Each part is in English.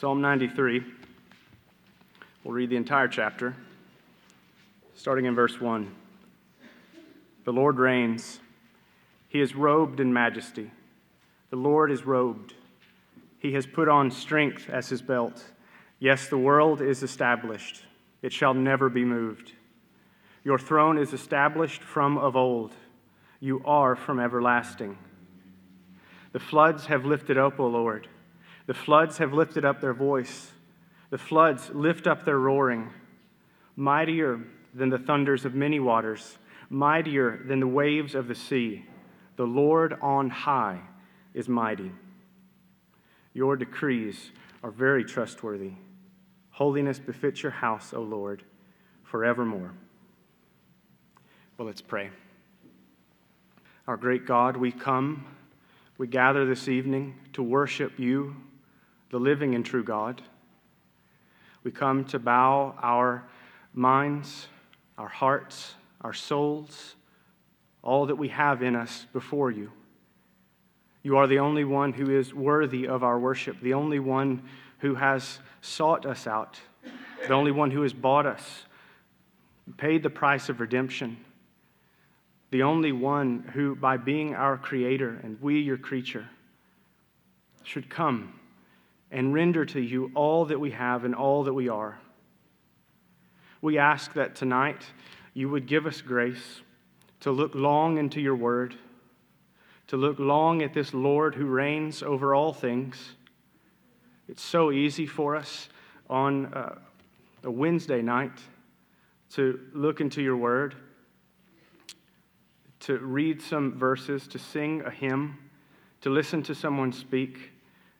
Psalm 93. We'll read the entire chapter, starting in verse 1. The Lord reigns. He is robed in majesty. The Lord is robed. He has put on strength as his belt. Yes, the world is established, it shall never be moved. Your throne is established from of old. You are from everlasting. The floods have lifted up, O Lord. The floods have lifted up their voice. The floods lift up their roaring. Mightier than the thunders of many waters, mightier than the waves of the sea. The Lord on high is mighty. Your decrees are very trustworthy. Holiness befits your house, O Lord, forevermore. Well, let's pray. Our great God, we come, we gather this evening to worship you the living and true God. We come to bow our minds, our hearts, our souls, all that we have in us before you. You are the only one who is worthy of our worship, the only one who has sought us out, the only one who has bought us, paid the price of redemption, the only one who, by being our creator and we your creature, should come and render to you all that we have and all that we are. We ask that tonight you would give us grace to look long into your word, to look long at this Lord who reigns over all things. It's so easy for us on uh, a Wednesday night to look into your word, to read some verses, to sing a hymn, to listen to someone speak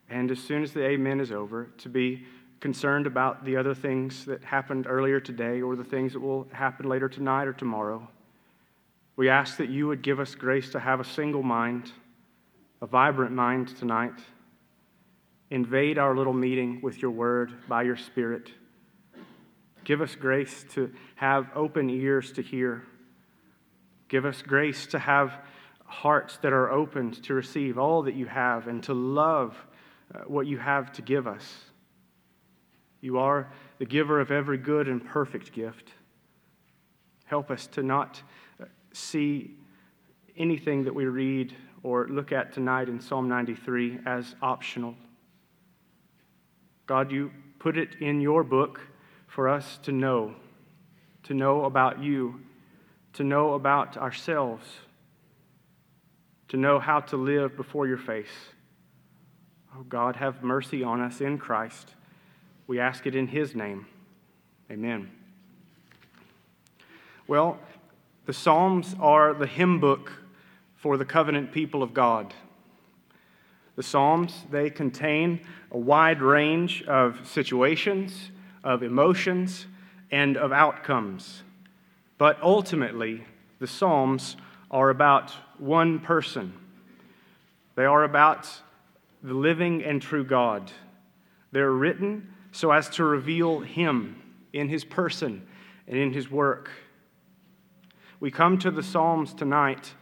and as soon as the amen is over, to be concerned about the other things that happened earlier today or the things that will happen later tonight or tomorrow. We ask that you would give us grace to have a single mind, a vibrant mind tonight. Invade our little meeting with your word by your spirit. Give us grace to have open ears to hear. Give us grace to have hearts that are opened to receive all that you have and to love what you have to give us. You are the giver of every good and perfect gift. Help us to not uh, see anything that we read or look at tonight in Psalm 93 as optional. God, you put it in your book for us to know, to know about you, to know about ourselves, to know how to live before your face. Oh God, have mercy on us in Christ. We ask it in His name. Amen. Well, the Psalms are the hymn book for the covenant people of God. The Psalms, they contain a wide range of situations, of emotions, and of outcomes. But ultimately, the Psalms are about one person. They are about the living and true God. They're written so as to reveal Him in His person and in His work. We come to the Psalms tonight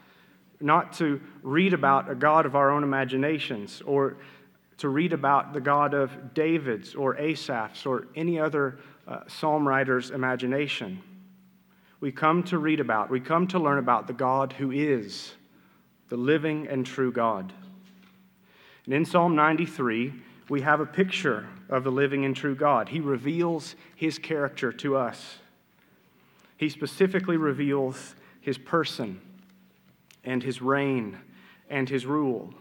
not to read about a God of our own imaginations or to read about the God of David's or Asaph's or any other uh, psalm writer's imagination. We come to read about, we come to learn about the God who is the living and true God. And in Psalm 93, we have a picture of the living and true God. He reveals his character to us. He specifically reveals his person and his reign and his rule.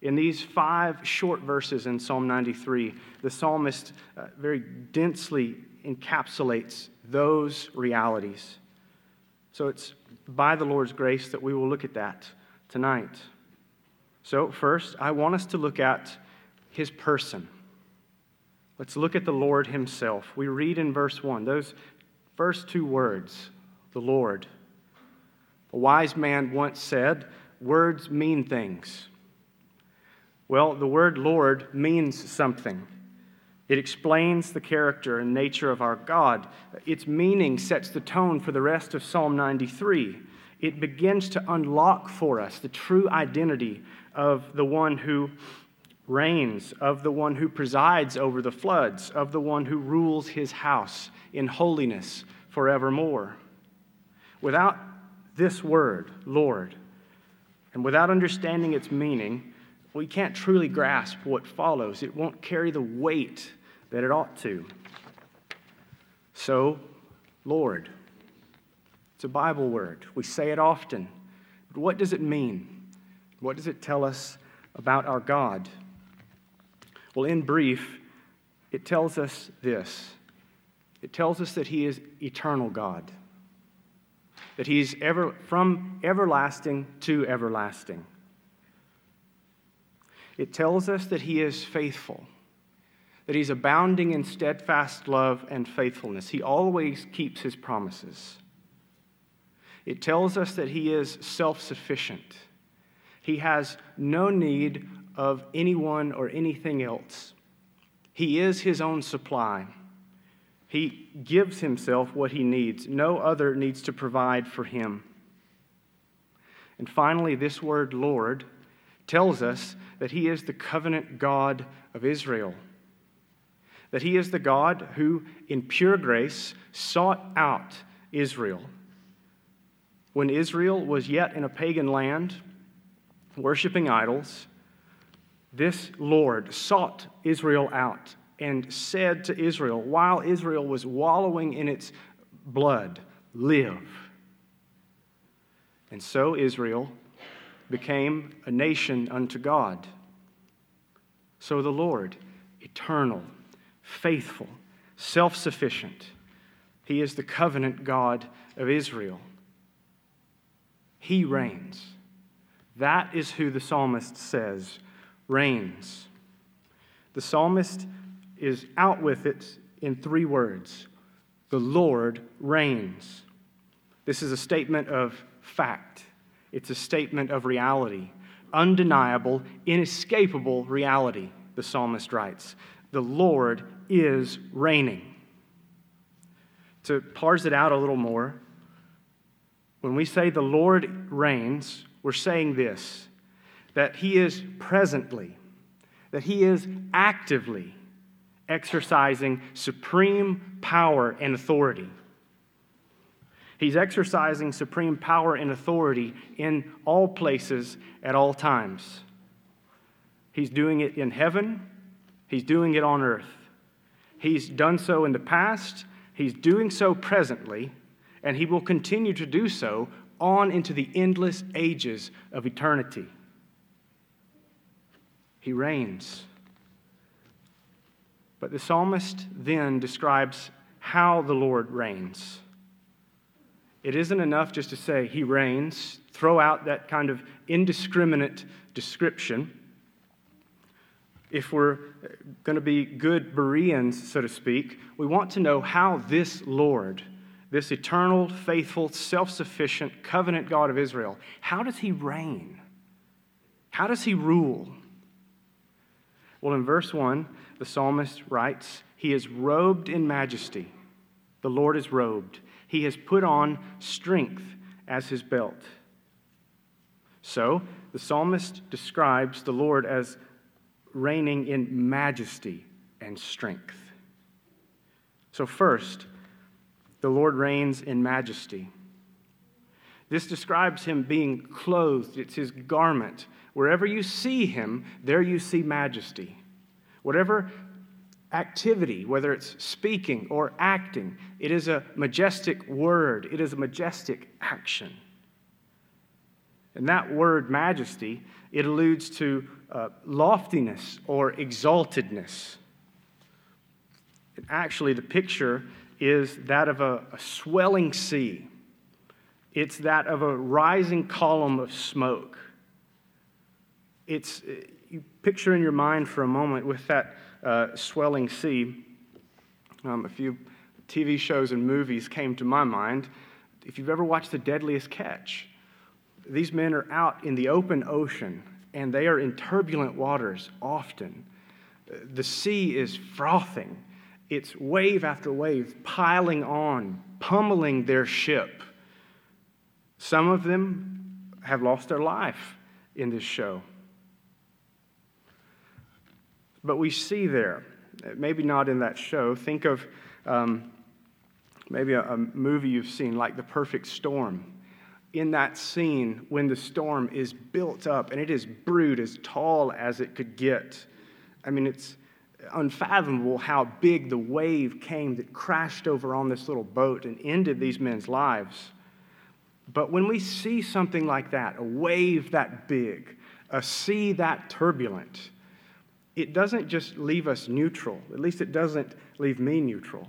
In these five short verses in Psalm 93, the psalmist uh, very densely encapsulates those realities. So it's by the Lord's grace that we will look at that tonight. So, first, I want us to look at his person. Let's look at the Lord himself. We read in verse 1, those first two words, the Lord. A wise man once said, Words mean things. Well, the word Lord means something. It explains the character and nature of our God. Its meaning sets the tone for the rest of Psalm 93. It begins to unlock for us the true identity of the one who reigns, of the one who presides over the floods, of the one who rules his house in holiness forevermore. Without this word, Lord, and without understanding its meaning, we can't truly grasp what follows. It won't carry the weight that it ought to. So, Lord, it's a Bible word. We say it often. But what does it mean? What does it tell us about our God? Well, in brief, it tells us this it tells us that He is eternal God, that He's ever, from everlasting to everlasting. It tells us that He is faithful, that He's abounding in steadfast love and faithfulness. He always keeps His promises. It tells us that He is self sufficient. He has no need of anyone or anything else. He is His own supply. He gives Himself what He needs. No other needs to provide for Him. And finally, this word, Lord, tells us that He is the covenant God of Israel. That He is the God who, in pure grace, sought out Israel. When Israel was yet in a pagan land, worshiping idols, this Lord sought Israel out and said to Israel, while Israel was wallowing in its blood, Live. And so Israel became a nation unto God. So the Lord, eternal, faithful, self sufficient, He is the covenant God of Israel. He reigns. That is who the psalmist says reigns. The psalmist is out with it in three words The Lord reigns. This is a statement of fact, it's a statement of reality, undeniable, inescapable reality, the psalmist writes. The Lord is reigning. To parse it out a little more, when we say the Lord reigns, we're saying this that He is presently, that He is actively exercising supreme power and authority. He's exercising supreme power and authority in all places at all times. He's doing it in heaven, He's doing it on earth. He's done so in the past, He's doing so presently, and He will continue to do so on into the endless ages of eternity. He reigns. But the psalmist then describes how the Lord reigns. It isn't enough just to say, He reigns, throw out that kind of indiscriminate description. If we're going to be good Bereans, so to speak, we want to know how this Lord, this eternal, faithful, self sufficient covenant God of Israel, how does He reign? How does He rule? Well, in verse 1, the psalmist writes, He is robed in majesty. The Lord is robed. He has put on strength as his belt. So, the psalmist describes the Lord as reigning in majesty and strength. So, first, the Lord reigns in majesty. This describes him being clothed, it's his garment. Wherever you see him, there you see majesty. Whatever activity, whether it's speaking or acting, it is a majestic word, it is a majestic action. And that word majesty, it alludes to uh, loftiness or exaltedness. And actually, the picture is that of a, a swelling sea, it's that of a rising column of smoke. It's, you picture in your mind for a moment with that uh, swelling sea. Um, a few TV shows and movies came to my mind. If you've ever watched The Deadliest Catch, these men are out in the open ocean and they are in turbulent waters often. The sea is frothing, it's wave after wave piling on, pummeling their ship. Some of them have lost their life in this show. But we see there, maybe not in that show, think of um, maybe a, a movie you've seen like The Perfect Storm. In that scene, when the storm is built up and it is brewed as tall as it could get, I mean, it's unfathomable how big the wave came that crashed over on this little boat and ended these men's lives. But when we see something like that, a wave that big, a sea that turbulent, it doesn't just leave us neutral. At least it doesn't leave me neutral.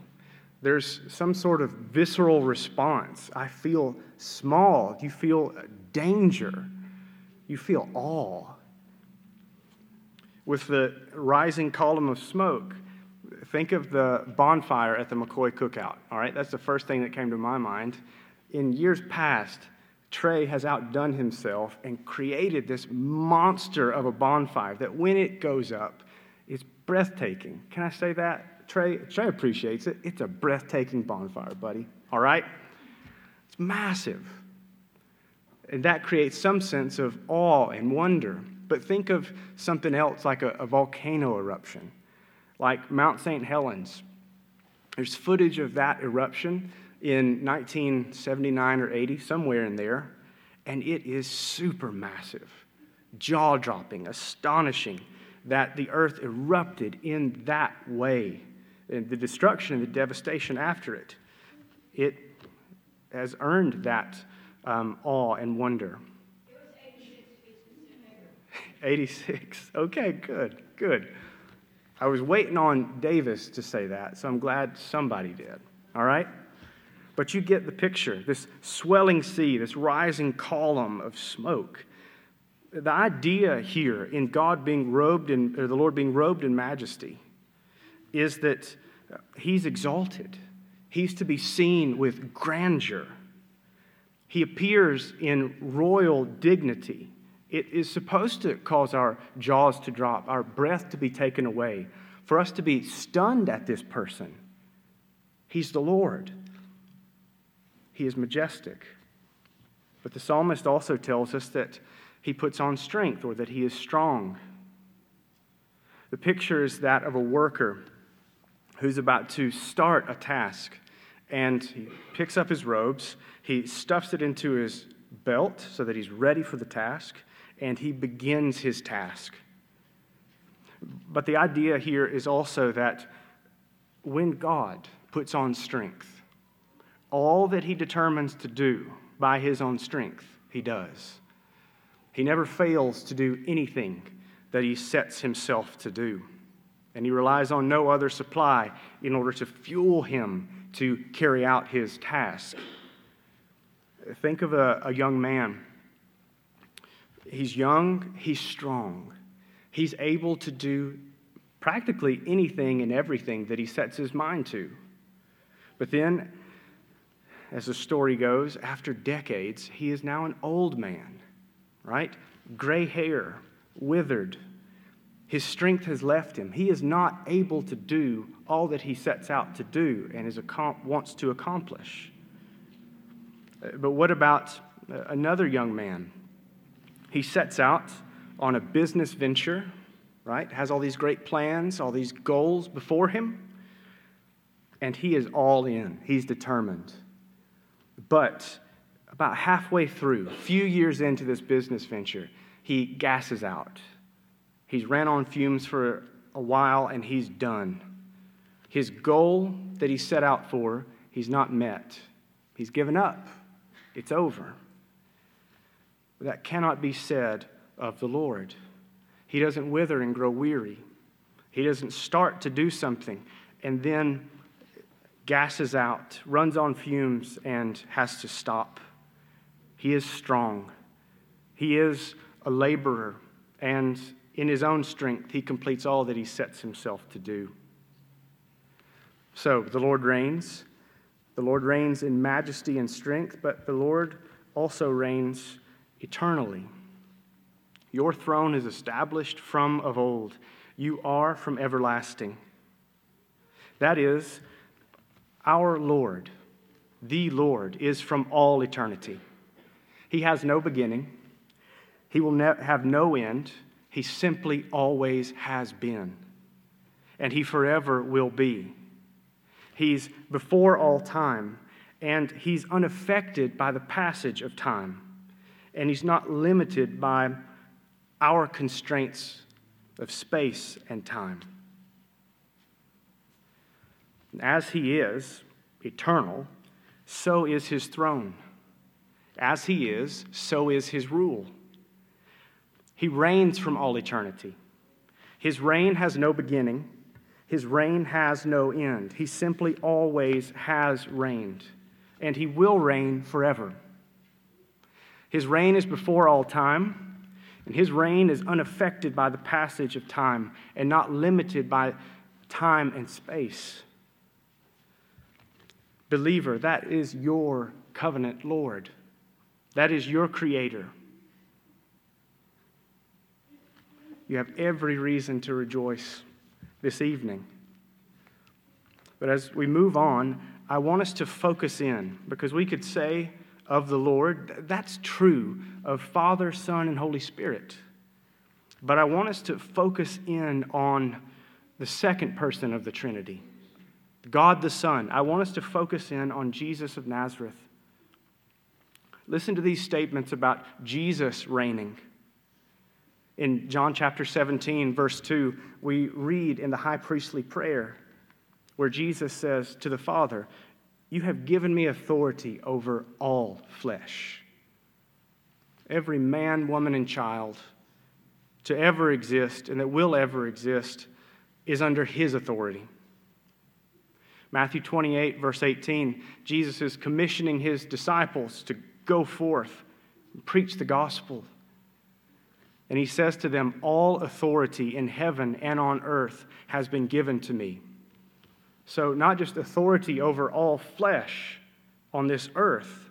There's some sort of visceral response. I feel small. You feel danger. You feel awe. With the rising column of smoke, think of the bonfire at the McCoy cookout. All right, that's the first thing that came to my mind. In years past, Trey has outdone himself and created this monster of a bonfire that when it goes up, it's breathtaking. Can I say that? Trey, Trey appreciates it. It's a breathtaking bonfire, buddy. All right? It's massive. And that creates some sense of awe and wonder. But think of something else like a, a volcano eruption, like Mount St. Helens. There's footage of that eruption in 1979 or 80, somewhere in there, and it is super massive, jaw dropping, astonishing that the earth erupted in that way. And the destruction and the devastation after it, it has earned that um, awe and wonder. 86. Okay, good, good. I was waiting on Davis to say that, so I'm glad somebody did. All right? But you get the picture this swelling sea, this rising column of smoke. The idea here in God being robed in, or the Lord being robed in majesty, is that He's exalted. He's to be seen with grandeur. He appears in royal dignity. It is supposed to cause our jaws to drop, our breath to be taken away, for us to be stunned at this person. He's the Lord. He is majestic. But the psalmist also tells us that he puts on strength or that he is strong. The picture is that of a worker who's about to start a task. And he picks up his robes, he stuffs it into his belt so that he's ready for the task, and he begins his task. But the idea here is also that when God puts on strength, all that he determines to do by his own strength, he does. He never fails to do anything that he sets himself to do. And he relies on no other supply in order to fuel him to carry out his task. Think of a, a young man. He's young, he's strong, he's able to do practically anything and everything that he sets his mind to. But then, as the story goes, after decades, he is now an old man, right? Gray hair, withered. His strength has left him. He is not able to do all that he sets out to do and is, wants to accomplish. Uh, but what about uh, another young man? He sets out on a business venture, right? Has all these great plans, all these goals before him, and he is all in. He's determined. But about halfway through, a few years into this business venture, he gasses out. He's ran on fumes for a while and he's done. His goal that he set out for, he's not met. He's given up. It's over. That cannot be said of the Lord. He doesn't wither and grow weary. He doesn't start to do something and then gasses out, runs on fumes, and has to stop. He is strong. He is a laborer, and in his own strength, he completes all that he sets himself to do. So, the Lord reigns. The Lord reigns in majesty and strength, but the Lord also reigns eternally. Your throne is established from of old. You are from everlasting. That is, our Lord, the Lord, is from all eternity. He has no beginning, He will ne- have no end. He simply always has been. and he forever will be. He's before all time, and he's unaffected by the passage of time, and he's not limited by our constraints of space and time. As he is eternal, so is his throne. As he is, so is his rule. He reigns from all eternity. His reign has no beginning, his reign has no end. He simply always has reigned, and he will reign forever. His reign is before all time, and his reign is unaffected by the passage of time and not limited by time and space. Believer, that is your covenant Lord. That is your Creator. You have every reason to rejoice this evening. But as we move on, I want us to focus in because we could say of the Lord, that's true of Father, Son, and Holy Spirit. But I want us to focus in on the second person of the Trinity, God the Son. I want us to focus in on Jesus of Nazareth. Listen to these statements about Jesus reigning. In John chapter 17, verse 2, we read in the high priestly prayer where Jesus says to the Father, You have given me authority over all flesh. Every man, woman, and child to ever exist and that will ever exist is under his authority. Matthew 28, verse 18, Jesus is commissioning his disciples to go forth and preach the gospel and he says to them, All authority in heaven and on earth has been given to me. So, not just authority over all flesh on this earth,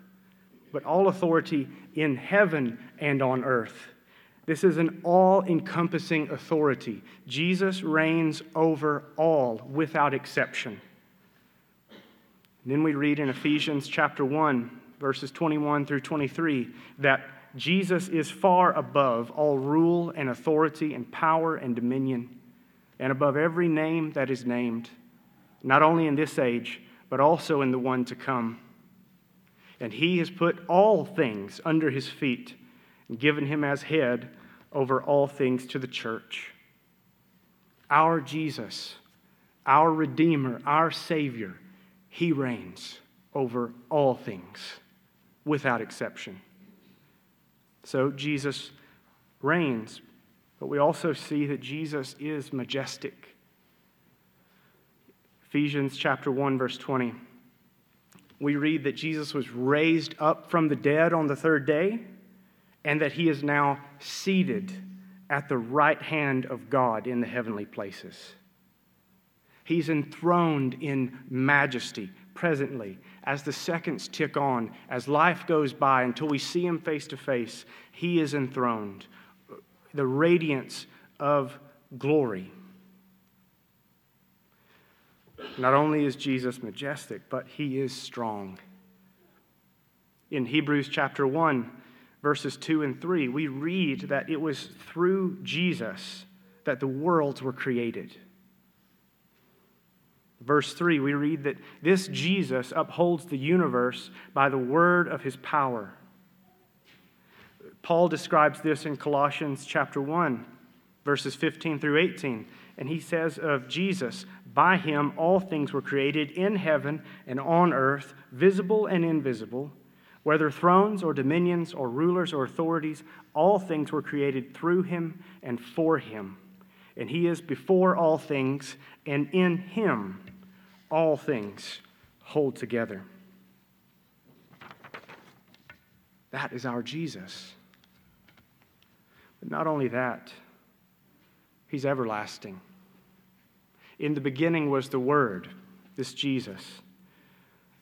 but all authority in heaven and on earth. This is an all encompassing authority. Jesus reigns over all without exception. Then we read in Ephesians chapter 1, verses 21 through 23, that Jesus is far above all rule and authority and power and dominion, and above every name that is named, not only in this age, but also in the one to come. And he has put all things under his feet and given him as head over all things to the church. Our Jesus, our Redeemer, our Savior, he reigns over all things without exception. So Jesus reigns, but we also see that Jesus is majestic. Ephesians chapter 1 verse 20. We read that Jesus was raised up from the dead on the third day and that he is now seated at the right hand of God in the heavenly places. He's enthroned in majesty presently as the seconds tick on, as life goes by until we see him face to face, he is enthroned. The radiance of glory. Not only is Jesus majestic, but he is strong. In Hebrews chapter 1, verses 2 and 3, we read that it was through Jesus that the worlds were created. Verse 3, we read that this Jesus upholds the universe by the word of his power. Paul describes this in Colossians chapter 1, verses 15 through 18. And he says of Jesus, By him all things were created in heaven and on earth, visible and invisible, whether thrones or dominions or rulers or authorities, all things were created through him and for him. And he is before all things, and in him all things hold together. That is our Jesus. But not only that, he's everlasting. In the beginning was the Word, this Jesus.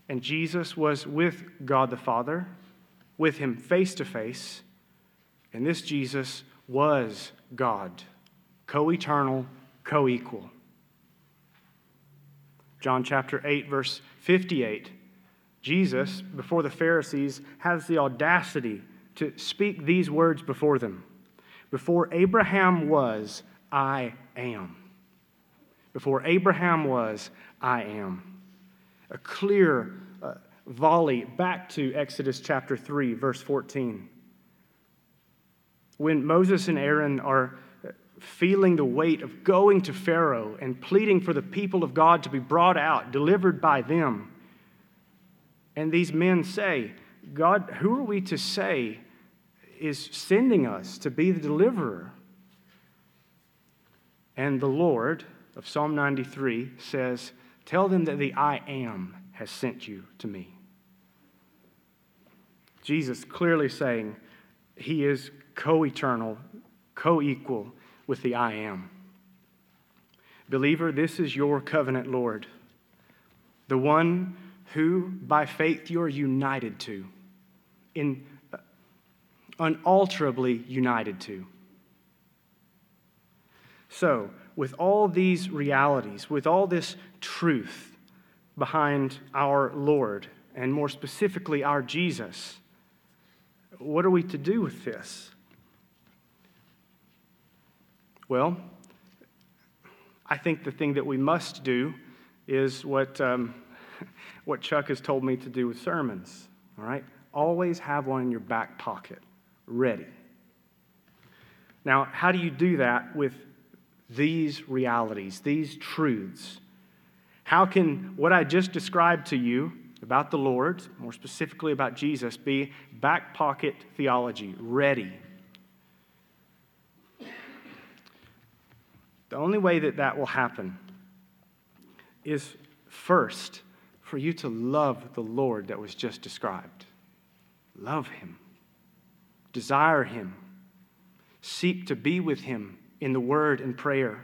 And Jesus was with God the Father, with him face to face. And this Jesus was God, co eternal, co equal. John chapter 8, verse 58. Jesus, before the Pharisees, has the audacity to speak these words before them Before Abraham was, I am. Before Abraham was, I am. A clear uh, volley back to Exodus chapter 3, verse 14. When Moses and Aaron are feeling the weight of going to Pharaoh and pleading for the people of God to be brought out, delivered by them, and these men say, God, who are we to say is sending us to be the deliverer? And the Lord of Psalm 93 says, Tell them that the I am has sent you to me. Jesus clearly saying he is co eternal, co equal with the I am. Believer, this is your covenant Lord, the one who by faith you're united to, in, uh, unalterably united to. So, with all these realities, with all this truth behind our Lord, and more specifically, our Jesus, what are we to do with this? Well, I think the thing that we must do is what, um, what Chuck has told me to do with sermons. All right? Always have one in your back pocket, ready. Now, how do you do that with these realities, these truths? How can what I just described to you about the Lord, more specifically about Jesus, be back pocket theology, ready? The only way that that will happen is first for you to love the Lord that was just described. Love Him, desire Him, seek to be with Him in the Word and prayer.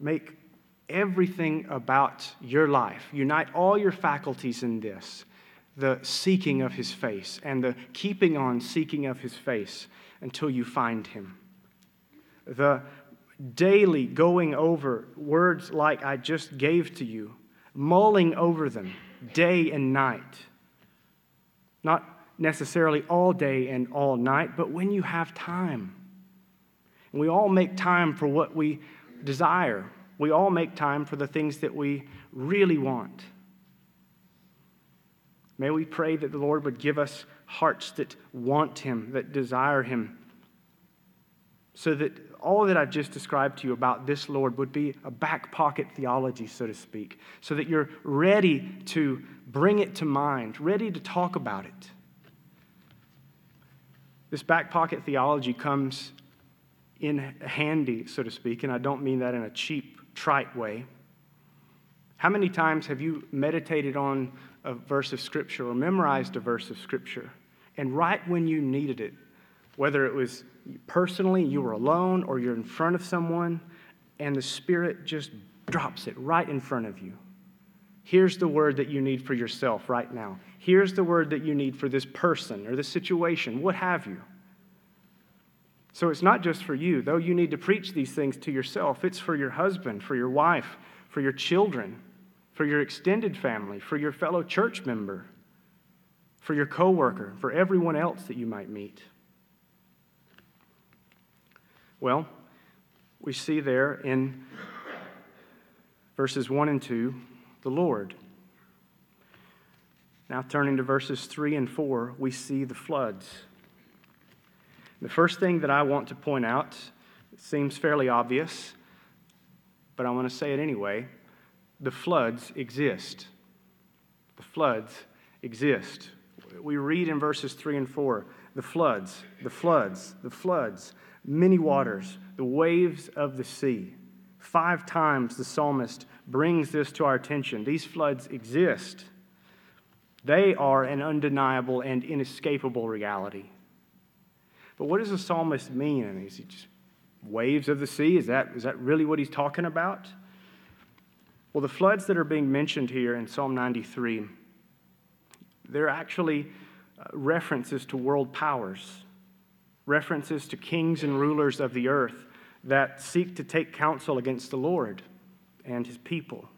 Make everything about your life, unite all your faculties in this the seeking of His face and the keeping on seeking of His face until you find Him. The daily going over words like I just gave to you, mulling over them day and night. Not necessarily all day and all night, but when you have time. And we all make time for what we desire. We all make time for the things that we really want. May we pray that the Lord would give us hearts that want Him, that desire Him, so that all that I've just described to you about this Lord would be a back pocket theology, so to speak, so that you're ready to bring it to mind, ready to talk about it. This back pocket theology comes in handy, so to speak, and I don't mean that in a cheap, trite way. How many times have you meditated on a verse of Scripture or memorized a verse of Scripture, and right when you needed it, whether it was personally, you were alone, or you're in front of someone, and the Spirit just drops it right in front of you. Here's the word that you need for yourself right now. Here's the word that you need for this person or this situation, what have you. So it's not just for you, though you need to preach these things to yourself. It's for your husband, for your wife, for your children, for your extended family, for your fellow church member, for your coworker, for everyone else that you might meet. Well, we see there in verses 1 and 2 the Lord. Now, turning to verses 3 and 4, we see the floods. The first thing that I want to point out seems fairly obvious, but I want to say it anyway. The floods exist. The floods exist. We read in verses 3 and 4 the floods, the floods, the floods many waters, the waves of the sea. Five times the psalmist brings this to our attention. These floods exist, they are an undeniable and inescapable reality. But what does the psalmist mean? And is he just waves of the sea? Is that, is that really what he's talking about? Well, the floods that are being mentioned here in Psalm 93, they're actually uh, references to world powers references to kings and rulers of the earth that seek to take counsel against the Lord and his people.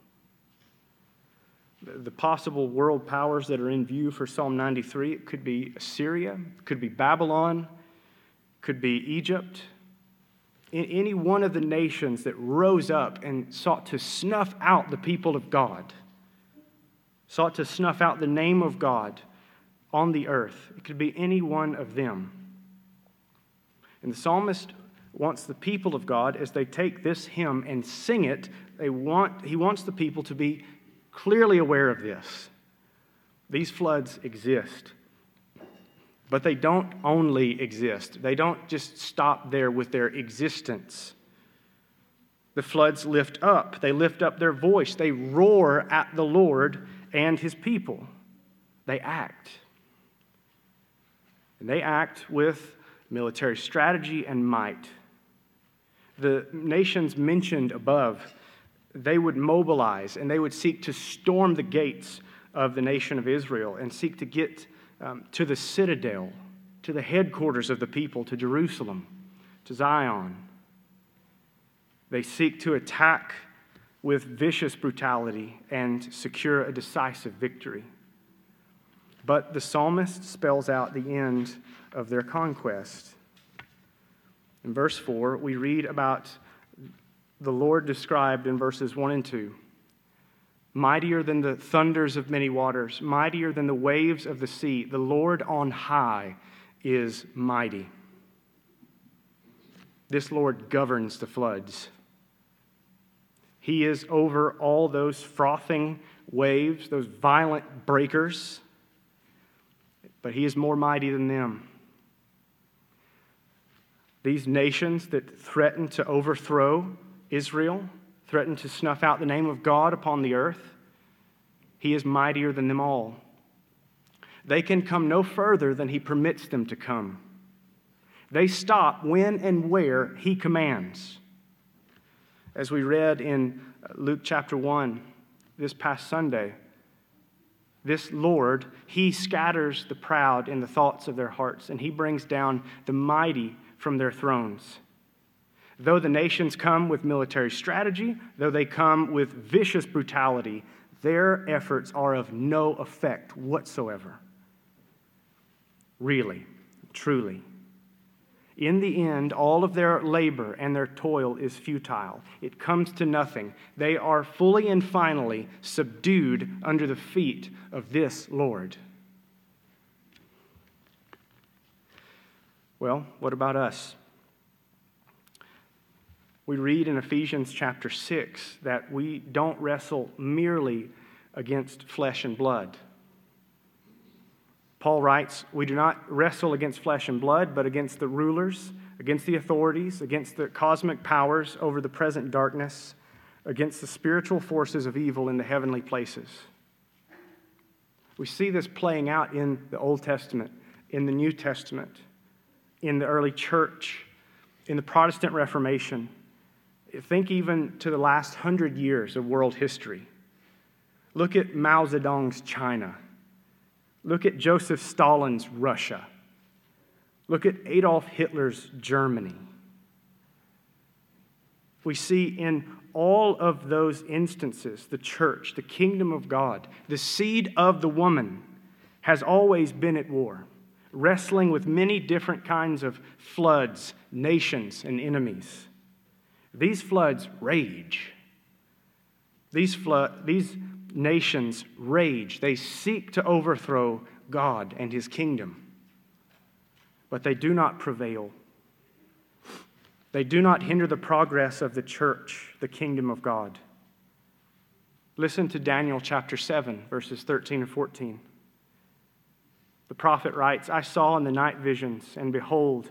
The possible world powers that are in view for Psalm 93 it could be Assyria, could be Babylon, could be Egypt, in any one of the nations that rose up and sought to snuff out the people of God, sought to snuff out the name of God on the earth. It could be any one of them. And the psalmist wants the people of God, as they take this hymn and sing it, they want, he wants the people to be clearly aware of this. These floods exist. But they don't only exist, they don't just stop there with their existence. The floods lift up, they lift up their voice, they roar at the Lord and his people. They act. And they act with military strategy and might. The nations mentioned above, they would mobilize and they would seek to storm the gates of the nation of Israel and seek to get um, to the citadel, to the headquarters of the people, to Jerusalem, to Zion. They seek to attack with vicious brutality and secure a decisive victory. But the psalmist spells out the end of their conquest. In verse 4, we read about the Lord described in verses 1 and 2 mightier than the thunders of many waters, mightier than the waves of the sea. The Lord on high is mighty. This Lord governs the floods. He is over all those frothing waves, those violent breakers, but He is more mighty than them. These nations that threaten to overthrow Israel, threatened to snuff out the name of God upon the earth, he is mightier than them all. They can come no further than he permits them to come. They stop when and where he commands. As we read in Luke chapter 1 this past Sunday, this Lord, he scatters the proud in the thoughts of their hearts, and he brings down the mighty from their thrones. Though the nations come with military strategy, though they come with vicious brutality, their efforts are of no effect whatsoever. Really, truly. In the end, all of their labor and their toil is futile. It comes to nothing. They are fully and finally subdued under the feet of this Lord. Well, what about us? We read in Ephesians chapter 6 that we don't wrestle merely against flesh and blood. Paul writes, We do not wrestle against flesh and blood, but against the rulers, against the authorities, against the cosmic powers over the present darkness, against the spiritual forces of evil in the heavenly places. We see this playing out in the Old Testament, in the New Testament, in the early church, in the Protestant Reformation. Think even to the last hundred years of world history. Look at Mao Zedong's China. Look at Joseph Stalin's Russia. Look at Adolf Hitler's Germany. We see in all of those instances the church, the kingdom of God, the seed of the woman has always been at war, wrestling with many different kinds of floods, nations, and enemies. These floods rage. These, flood, these nations rage. They seek to overthrow God and his kingdom, but they do not prevail. They do not hinder the progress of the church, the kingdom of God. Listen to Daniel chapter 7, verses 13 and 14. The prophet writes I saw in the night visions, and behold,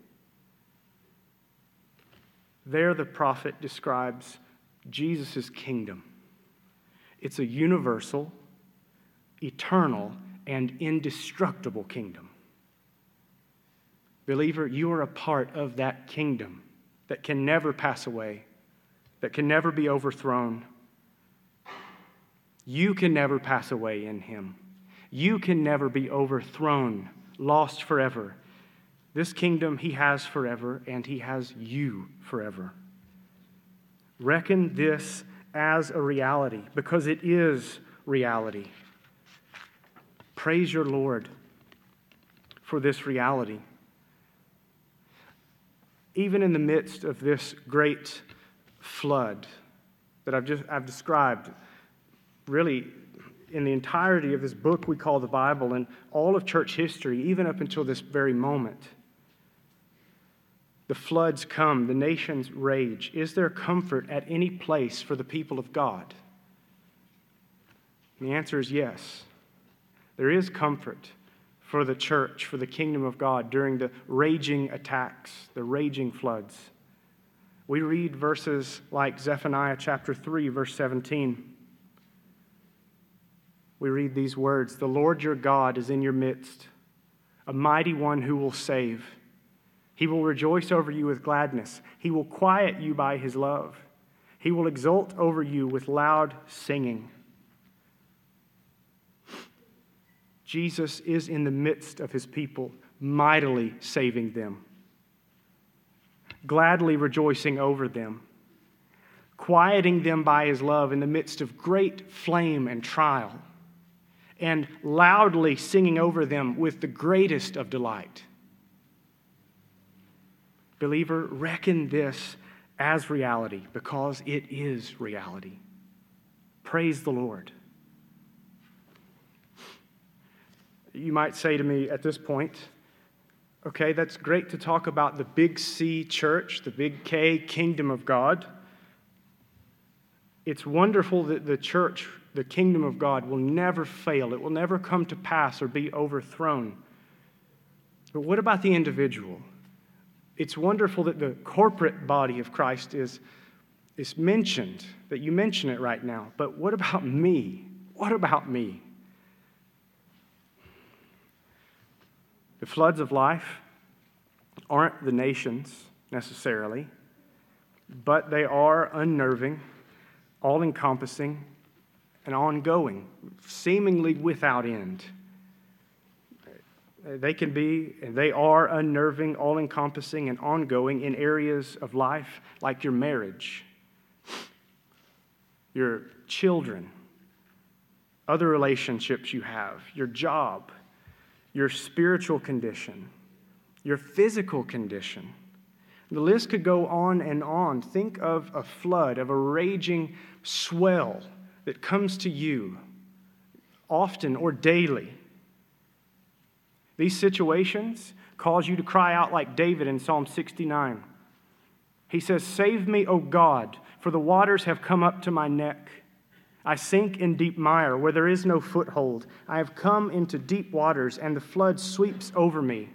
There, the prophet describes Jesus' kingdom. It's a universal, eternal, and indestructible kingdom. Believer, you are a part of that kingdom that can never pass away, that can never be overthrown. You can never pass away in him. You can never be overthrown, lost forever. This kingdom he has forever, and he has you forever. Reckon this as a reality because it is reality. Praise your Lord for this reality. Even in the midst of this great flood that I've just I've described, really in the entirety of this book we call the Bible and all of church history, even up until this very moment. The floods come, the nations rage. Is there comfort at any place for the people of God? And the answer is yes. There is comfort for the church, for the kingdom of God during the raging attacks, the raging floods. We read verses like Zephaniah chapter 3, verse 17. We read these words The Lord your God is in your midst, a mighty one who will save. He will rejoice over you with gladness. He will quiet you by his love. He will exult over you with loud singing. Jesus is in the midst of his people, mightily saving them, gladly rejoicing over them, quieting them by his love in the midst of great flame and trial, and loudly singing over them with the greatest of delight. Believer, reckon this as reality because it is reality. Praise the Lord. You might say to me at this point, okay, that's great to talk about the big C church, the big K kingdom of God. It's wonderful that the church, the kingdom of God, will never fail. It will never come to pass or be overthrown. But what about the individual? It's wonderful that the corporate body of Christ is, is mentioned, that you mention it right now. But what about me? What about me? The floods of life aren't the nations necessarily, but they are unnerving, all encompassing, and ongoing, seemingly without end. They can be, and they are unnerving, all encompassing, and ongoing in areas of life like your marriage, your children, other relationships you have, your job, your spiritual condition, your physical condition. The list could go on and on. Think of a flood, of a raging swell that comes to you often or daily these situations cause you to cry out like David in Psalm 69. He says, Save me, O God, for the waters have come up to my neck. I sink in deep mire where there is no foothold. I have come into deep waters, and the flood sweeps over me.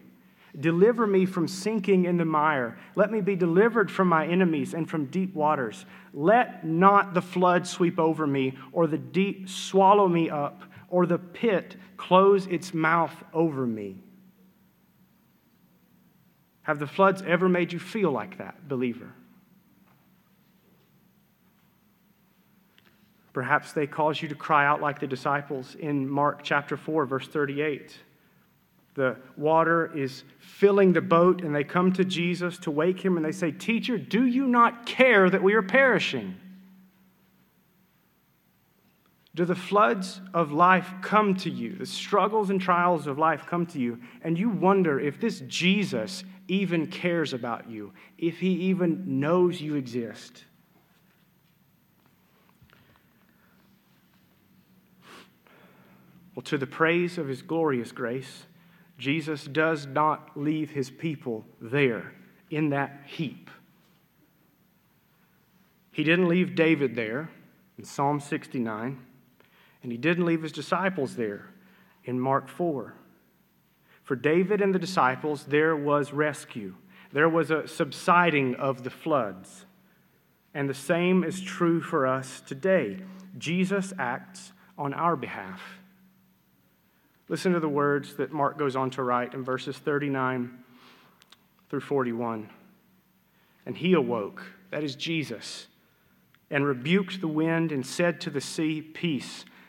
Deliver me from sinking in the mire. Let me be delivered from my enemies and from deep waters. Let not the flood sweep over me, or the deep swallow me up or the pit close its mouth over me. Have the floods ever made you feel like that, believer? Perhaps they cause you to cry out like the disciples in Mark chapter 4, verse 38. The water is filling the boat, and they come to Jesus to wake him, and they say, Teacher, do you not care that we are perishing? Do the floods of life come to you, the struggles and trials of life come to you, and you wonder if this Jesus even cares about you, if he even knows you exist? Well, to the praise of his glorious grace, Jesus does not leave his people there in that heap. He didn't leave David there in Psalm 69. And he didn't leave his disciples there in Mark 4. For David and the disciples, there was rescue, there was a subsiding of the floods. And the same is true for us today. Jesus acts on our behalf. Listen to the words that Mark goes on to write in verses 39 through 41. And he awoke, that is Jesus, and rebuked the wind and said to the sea, Peace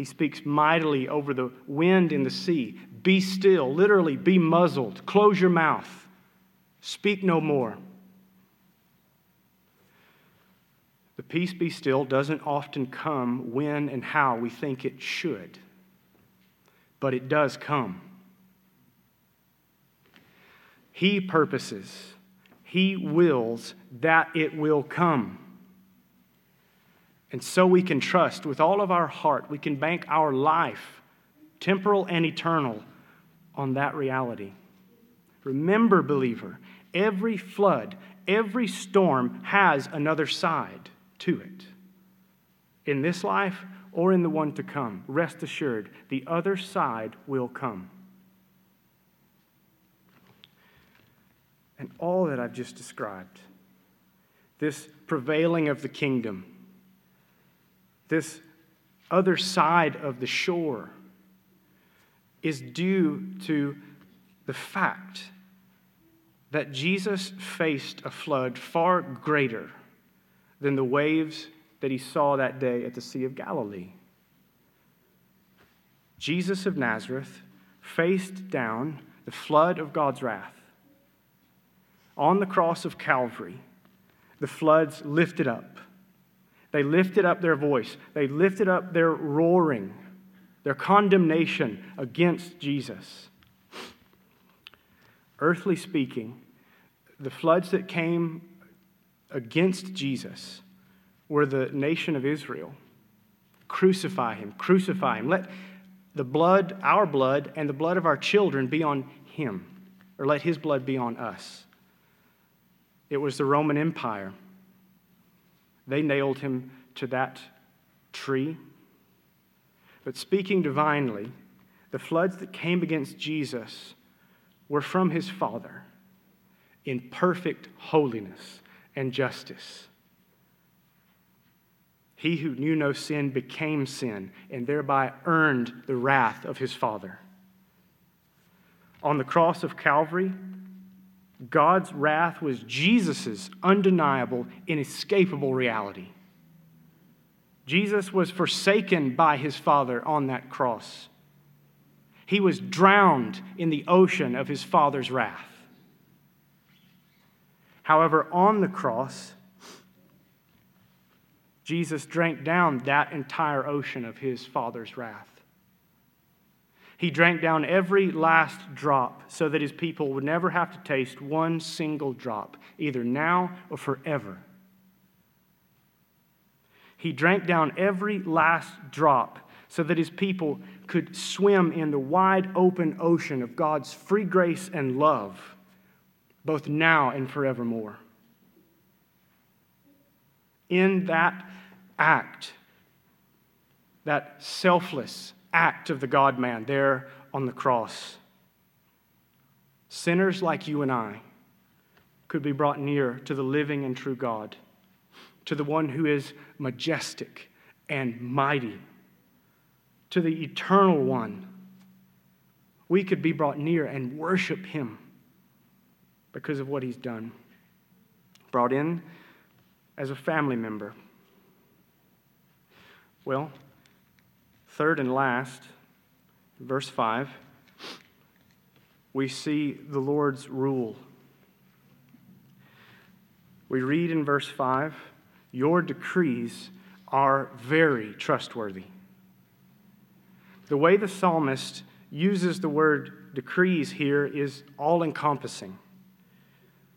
He speaks mightily over the wind and the sea. Be still, literally, be muzzled. Close your mouth. Speak no more. The peace be still doesn't often come when and how we think it should, but it does come. He purposes, He wills that it will come. And so we can trust with all of our heart, we can bank our life, temporal and eternal, on that reality. Remember, believer, every flood, every storm has another side to it. In this life or in the one to come, rest assured, the other side will come. And all that I've just described, this prevailing of the kingdom, this other side of the shore, is due to the fact that Jesus faced a flood far greater than the waves that he saw that day at the Sea of Galilee. Jesus of Nazareth faced down the flood of God's wrath. On the cross of Calvary, the floods lifted up. They lifted up their voice, they lifted up their roaring, their condemnation against Jesus. Earthly speaking, the floods that came against Jesus were the nation of Israel. Crucify him, crucify him. Let the blood, our blood, and the blood of our children be on him, or let his blood be on us. It was the Roman Empire. They nailed him to that tree. But speaking divinely, the floods that came against Jesus were from his Father in perfect holiness and justice. He who knew no sin became sin and thereby earned the wrath of his Father. On the cross of Calvary, God's wrath was Jesus' undeniable, inescapable reality. Jesus was forsaken by his Father on that cross. He was drowned in the ocean of his Father's wrath. However, on the cross, Jesus drank down that entire ocean of his Father's wrath. He drank down every last drop so that his people would never have to taste one single drop, either now or forever. He drank down every last drop so that his people could swim in the wide open ocean of God's free grace and love, both now and forevermore. In that act, that selfless, act of the God man there on the cross. Sinners like you and I could be brought near to the living and true God, to the one who is majestic and mighty, to the eternal one. We could be brought near and worship him because of what he's done. Brought in as a family member. Well, Third and last, verse 5, we see the Lord's rule. We read in verse 5 Your decrees are very trustworthy. The way the psalmist uses the word decrees here is all encompassing.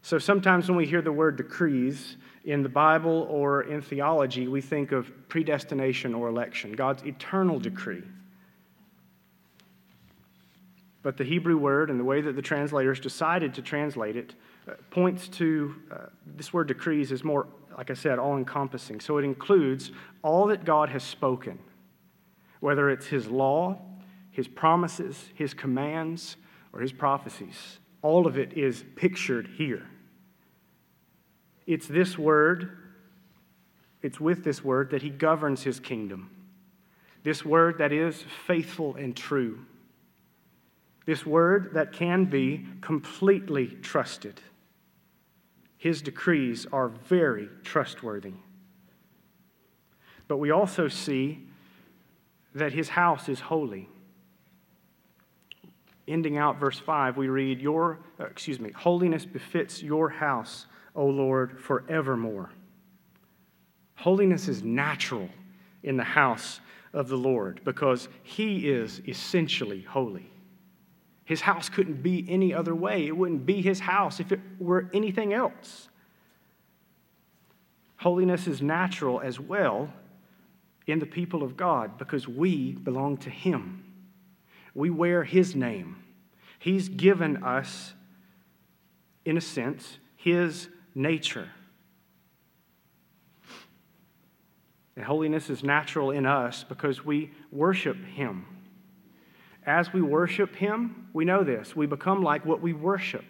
So sometimes when we hear the word decrees, in the Bible or in theology, we think of predestination or election, God's eternal decree. But the Hebrew word and the way that the translators decided to translate it uh, points to uh, this word decrees is more, like I said, all encompassing. So it includes all that God has spoken, whether it's His law, His promises, His commands, or His prophecies. all of it is pictured here. It's this word, it's with this word that he governs his kingdom. This word that is faithful and true. This word that can be completely trusted. His decrees are very trustworthy. But we also see that his house is holy. Ending out verse 5, we read, Your, uh, excuse me, holiness befits your house, O Lord, forevermore. Holiness is natural in the house of the Lord because he is essentially holy. His house couldn't be any other way. It wouldn't be his house if it were anything else. Holiness is natural as well in the people of God because we belong to him. We wear his name. He's given us, in a sense, his nature. And holiness is natural in us because we worship Him. As we worship Him, we know this, we become like what we worship.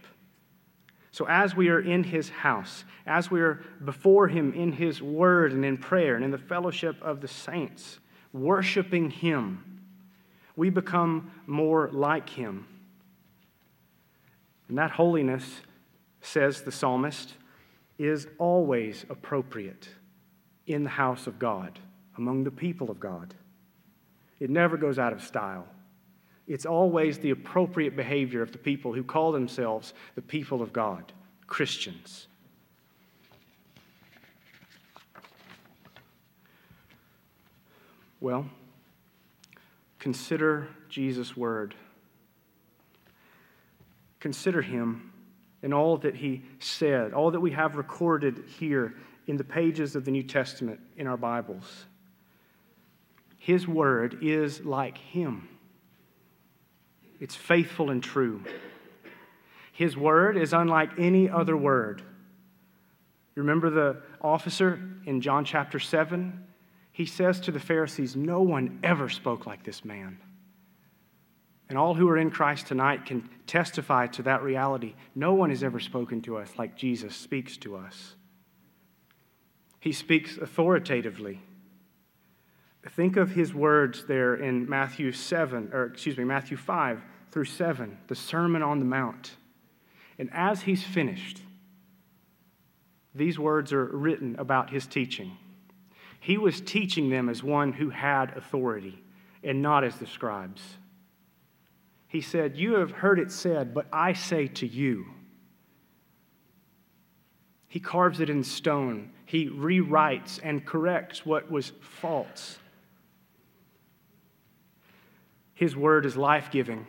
So, as we are in His house, as we are before Him in His word and in prayer and in the fellowship of the saints, worshiping Him, we become more like Him. And that holiness, says the psalmist, is always appropriate in the house of God, among the people of God. It never goes out of style. It's always the appropriate behavior of the people who call themselves the people of God, Christians. Well, consider Jesus' word. Consider him and all that he said, all that we have recorded here in the pages of the New Testament in our Bibles. His word is like him. It's faithful and true. His word is unlike any other word. You remember the officer in John chapter 7? He says to the Pharisees, No one ever spoke like this man. And all who are in Christ tonight can testify to that reality. No one has ever spoken to us like Jesus speaks to us. He speaks authoritatively. Think of his words there in Matthew 7, or excuse me, Matthew 5 through 7, the Sermon on the Mount. And as he's finished, these words are written about his teaching. He was teaching them as one who had authority and not as the scribes. He said, You have heard it said, but I say to you. He carves it in stone. He rewrites and corrects what was false. His word is life giving.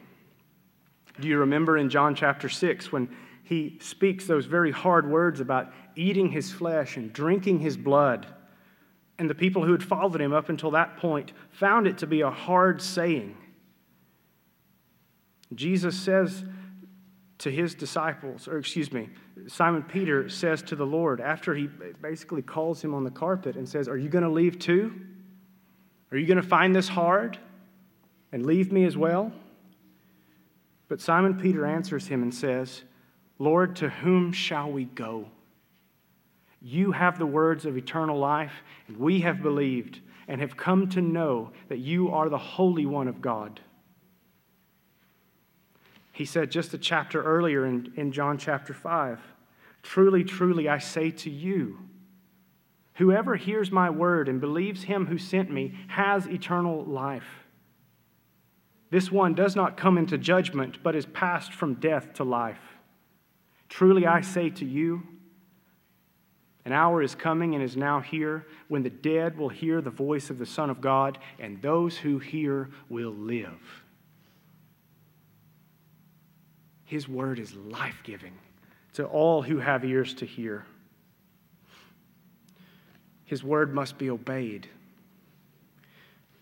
Do you remember in John chapter 6 when he speaks those very hard words about eating his flesh and drinking his blood? And the people who had followed him up until that point found it to be a hard saying. Jesus says to his disciples, or excuse me, Simon Peter says to the Lord after he basically calls him on the carpet and says, Are you going to leave too? Are you going to find this hard and leave me as well? But Simon Peter answers him and says, Lord, to whom shall we go? You have the words of eternal life, and we have believed and have come to know that you are the Holy One of God. He said just a chapter earlier in, in John chapter 5 Truly, truly, I say to you, whoever hears my word and believes him who sent me has eternal life. This one does not come into judgment, but is passed from death to life. Truly, I say to you, an hour is coming and is now here when the dead will hear the voice of the Son of God, and those who hear will live. His word is life giving to all who have ears to hear. His word must be obeyed.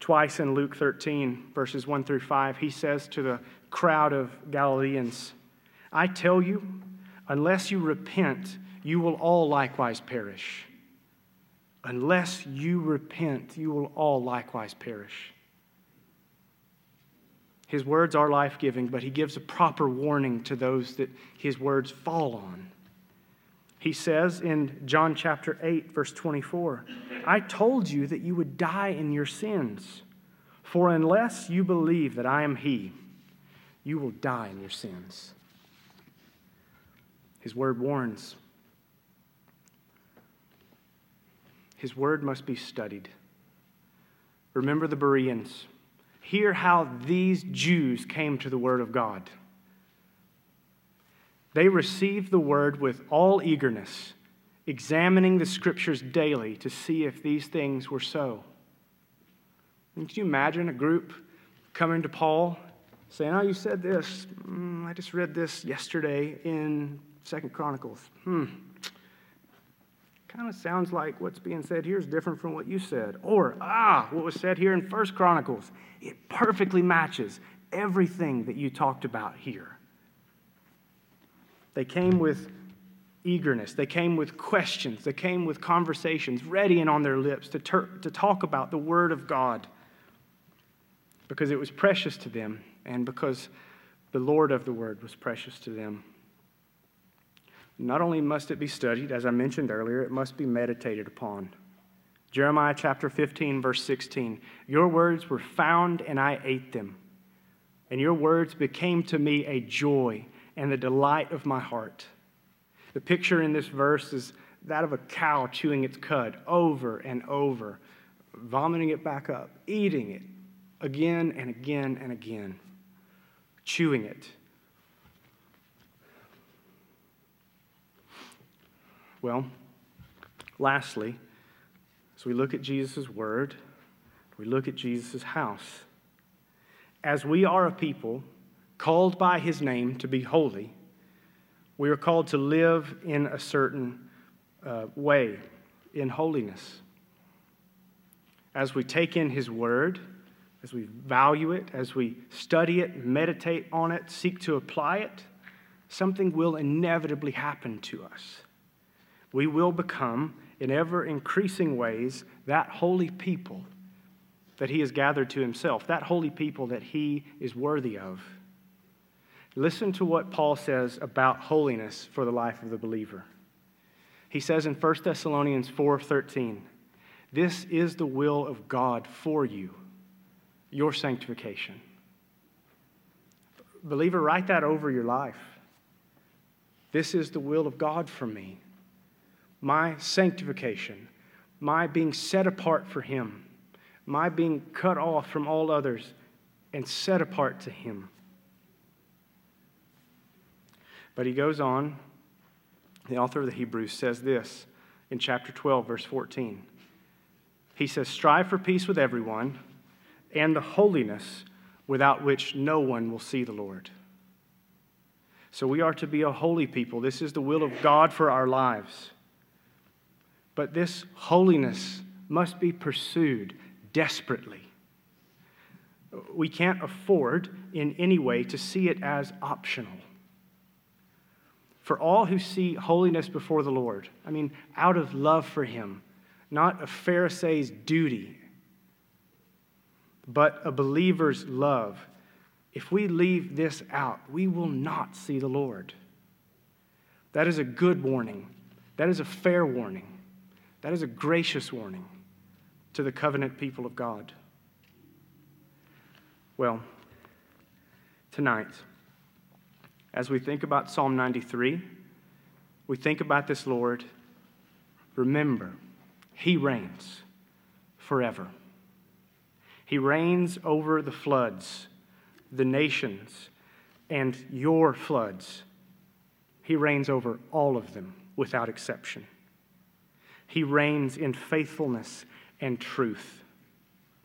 Twice in Luke 13, verses 1 through 5, he says to the crowd of Galileans, I tell you, unless you repent, you will all likewise perish. Unless you repent, you will all likewise perish. His words are life giving, but He gives a proper warning to those that His words fall on. He says in John chapter 8, verse 24, I told you that you would die in your sins, for unless you believe that I am He, you will die in your sins. His word warns. His word must be studied. Remember the Bereans. Hear how these Jews came to the word of God. They received the word with all eagerness, examining the scriptures daily to see if these things were so. And can you imagine a group coming to Paul saying, Oh, you said this. Mm, I just read this yesterday in Second Chronicles. Hmm. Kind of sounds like what's being said here is different from what you said. Or, ah, what was said here in First Chronicles. It perfectly matches everything that you talked about here. They came with eagerness. They came with questions. They came with conversations ready and on their lips to, ter- to talk about the Word of God because it was precious to them and because the Lord of the Word was precious to them. Not only must it be studied, as I mentioned earlier, it must be meditated upon. Jeremiah chapter 15, verse 16 Your words were found, and I ate them. And your words became to me a joy and the delight of my heart. The picture in this verse is that of a cow chewing its cud over and over, vomiting it back up, eating it again and again and again, chewing it. Well, lastly, as we look at Jesus' word, we look at Jesus' house. As we are a people called by his name to be holy, we are called to live in a certain uh, way, in holiness. As we take in his word, as we value it, as we study it, meditate on it, seek to apply it, something will inevitably happen to us. We will become, in ever increasing ways, that holy people that he has gathered to himself, that holy people that he is worthy of. Listen to what Paul says about holiness for the life of the believer. He says in 1 Thessalonians 4:13, "This is the will of God for you, your sanctification." Believer, write that over your life. This is the will of God for me. My sanctification, my being set apart for him, my being cut off from all others and set apart to him. But he goes on, the author of the Hebrews says this in chapter 12, verse 14. He says, Strive for peace with everyone and the holiness without which no one will see the Lord. So we are to be a holy people. This is the will of God for our lives. But this holiness must be pursued desperately. We can't afford in any way to see it as optional for all who see holiness before the Lord. I mean, out of love for Him, not a Pharisee's duty, but a believer's love. If we leave this out, we will not see the Lord. That is a good warning. That is a fair warning. That is a gracious warning to the covenant people of God. Well, tonight, as we think about Psalm 93, we think about this Lord, remember, He reigns forever. He reigns over the floods, the nations, and your floods. He reigns over all of them without exception. He reigns in faithfulness and truth.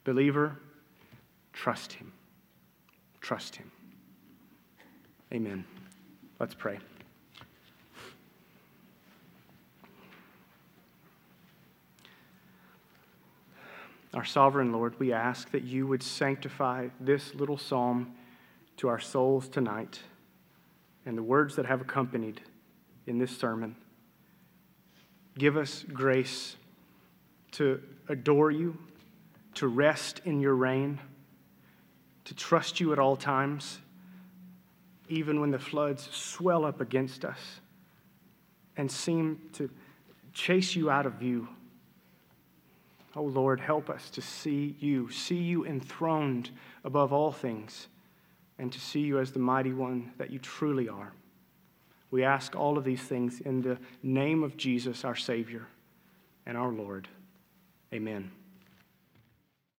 Believer, trust Him. Trust Him. Amen. Let's pray. Our sovereign Lord, we ask that you would sanctify this little psalm to our souls tonight and the words that have accompanied in this sermon. Give us grace to adore you, to rest in your reign to trust you at all times, even when the floods swell up against us and seem to chase you out of view. Oh Lord, help us to see you, see you enthroned above all things, and to see you as the mighty one that you truly are. We ask all of these things in the name of Jesus, our Savior and our Lord. Amen.